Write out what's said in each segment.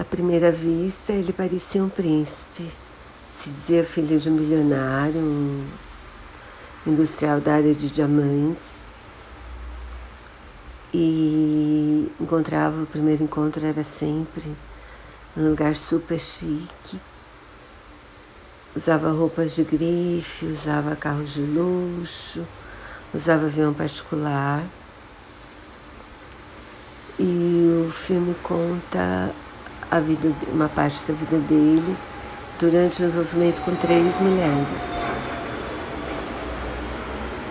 À primeira vista, ele parecia um príncipe. Se dizia filho de um milionário, um industrial da área de diamantes. E encontrava, o primeiro encontro era sempre um lugar super chique. Usava roupas de grife, usava carros de luxo, usava avião particular. E o filme conta a vida, uma parte da vida dele durante o envolvimento com três mulheres.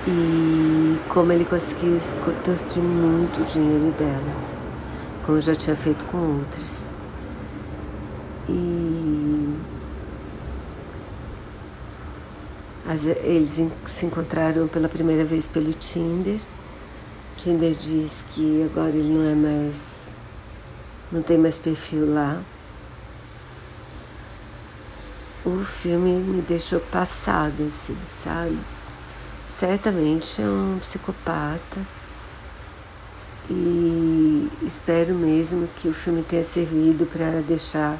E como ele conseguiu extorquir muito dinheiro delas, como já tinha feito com outras. E eles se encontraram pela primeira vez pelo Tinder. O Tinder diz que agora ele não é mais. Não tem mais perfil lá. O filme me deixou passada, assim, sabe? certamente é um psicopata e espero mesmo que o filme tenha servido para deixar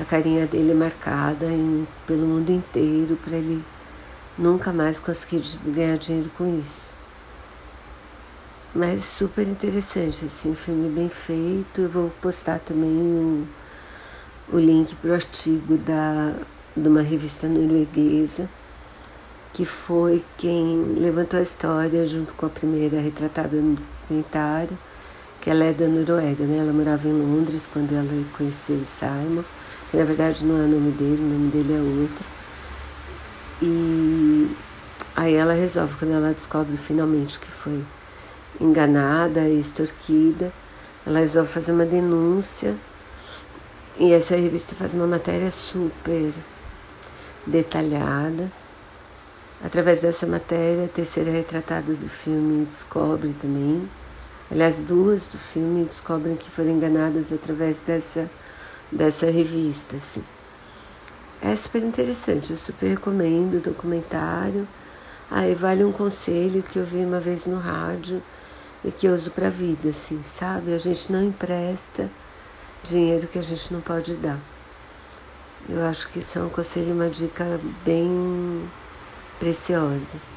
a carinha dele marcada em, pelo mundo inteiro para ele nunca mais conseguir ganhar dinheiro com isso. Mas super interessante, assim, um filme bem feito. Eu vou postar também o, o link para o artigo da, de uma revista norueguesa que foi quem levantou a história junto com a primeira retratada no documentário, que ela é da Noruega, né? Ela morava em Londres quando ela conheceu o Simon, que na verdade não é o nome dele, o nome dele é outro. E aí ela resolve, quando ela descobre finalmente que foi enganada extorquida, ela resolve fazer uma denúncia e essa revista faz uma matéria super detalhada Através dessa matéria, a terceira retratada do filme descobre também, aliás, duas do filme descobrem que foram enganadas através dessa, dessa revista. Assim. É super interessante, eu super recomendo o documentário. Aí vale um conselho que eu vi uma vez no rádio e que uso para a vida, assim, sabe? A gente não empresta dinheiro que a gente não pode dar. Eu acho que isso é um conselho, uma dica bem preciosa.